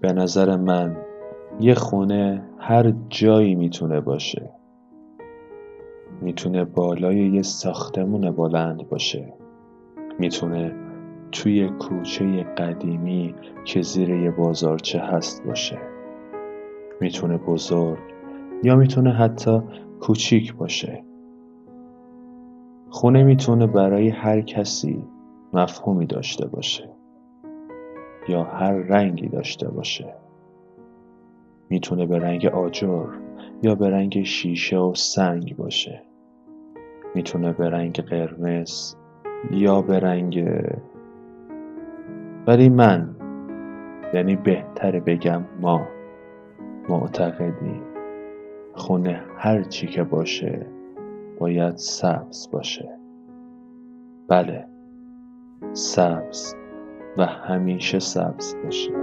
به نظر من یه خونه هر جایی می‌تونه باشه. می‌تونه بالای یه ساختمون بلند باشه. می‌تونه توی کوچه قدیمی که زیر یه بازارچه هست باشه. می‌تونه بزرگ یا می‌تونه حتی کوچیک باشه. خونه می‌تونه برای هر کسی مفهومی داشته باشه. یا هر رنگی داشته باشه. می‌تونه به رنگ آجر یا به رنگ شیشه و سنگ باشه. می‌تونه به رنگ قرمز یا به رنگ ولی من یعنی بهتر بگم ما معتقدیم خونه هر چی که باشه باید سبز باشه. بله. سبز. و همیشه سبز باشه.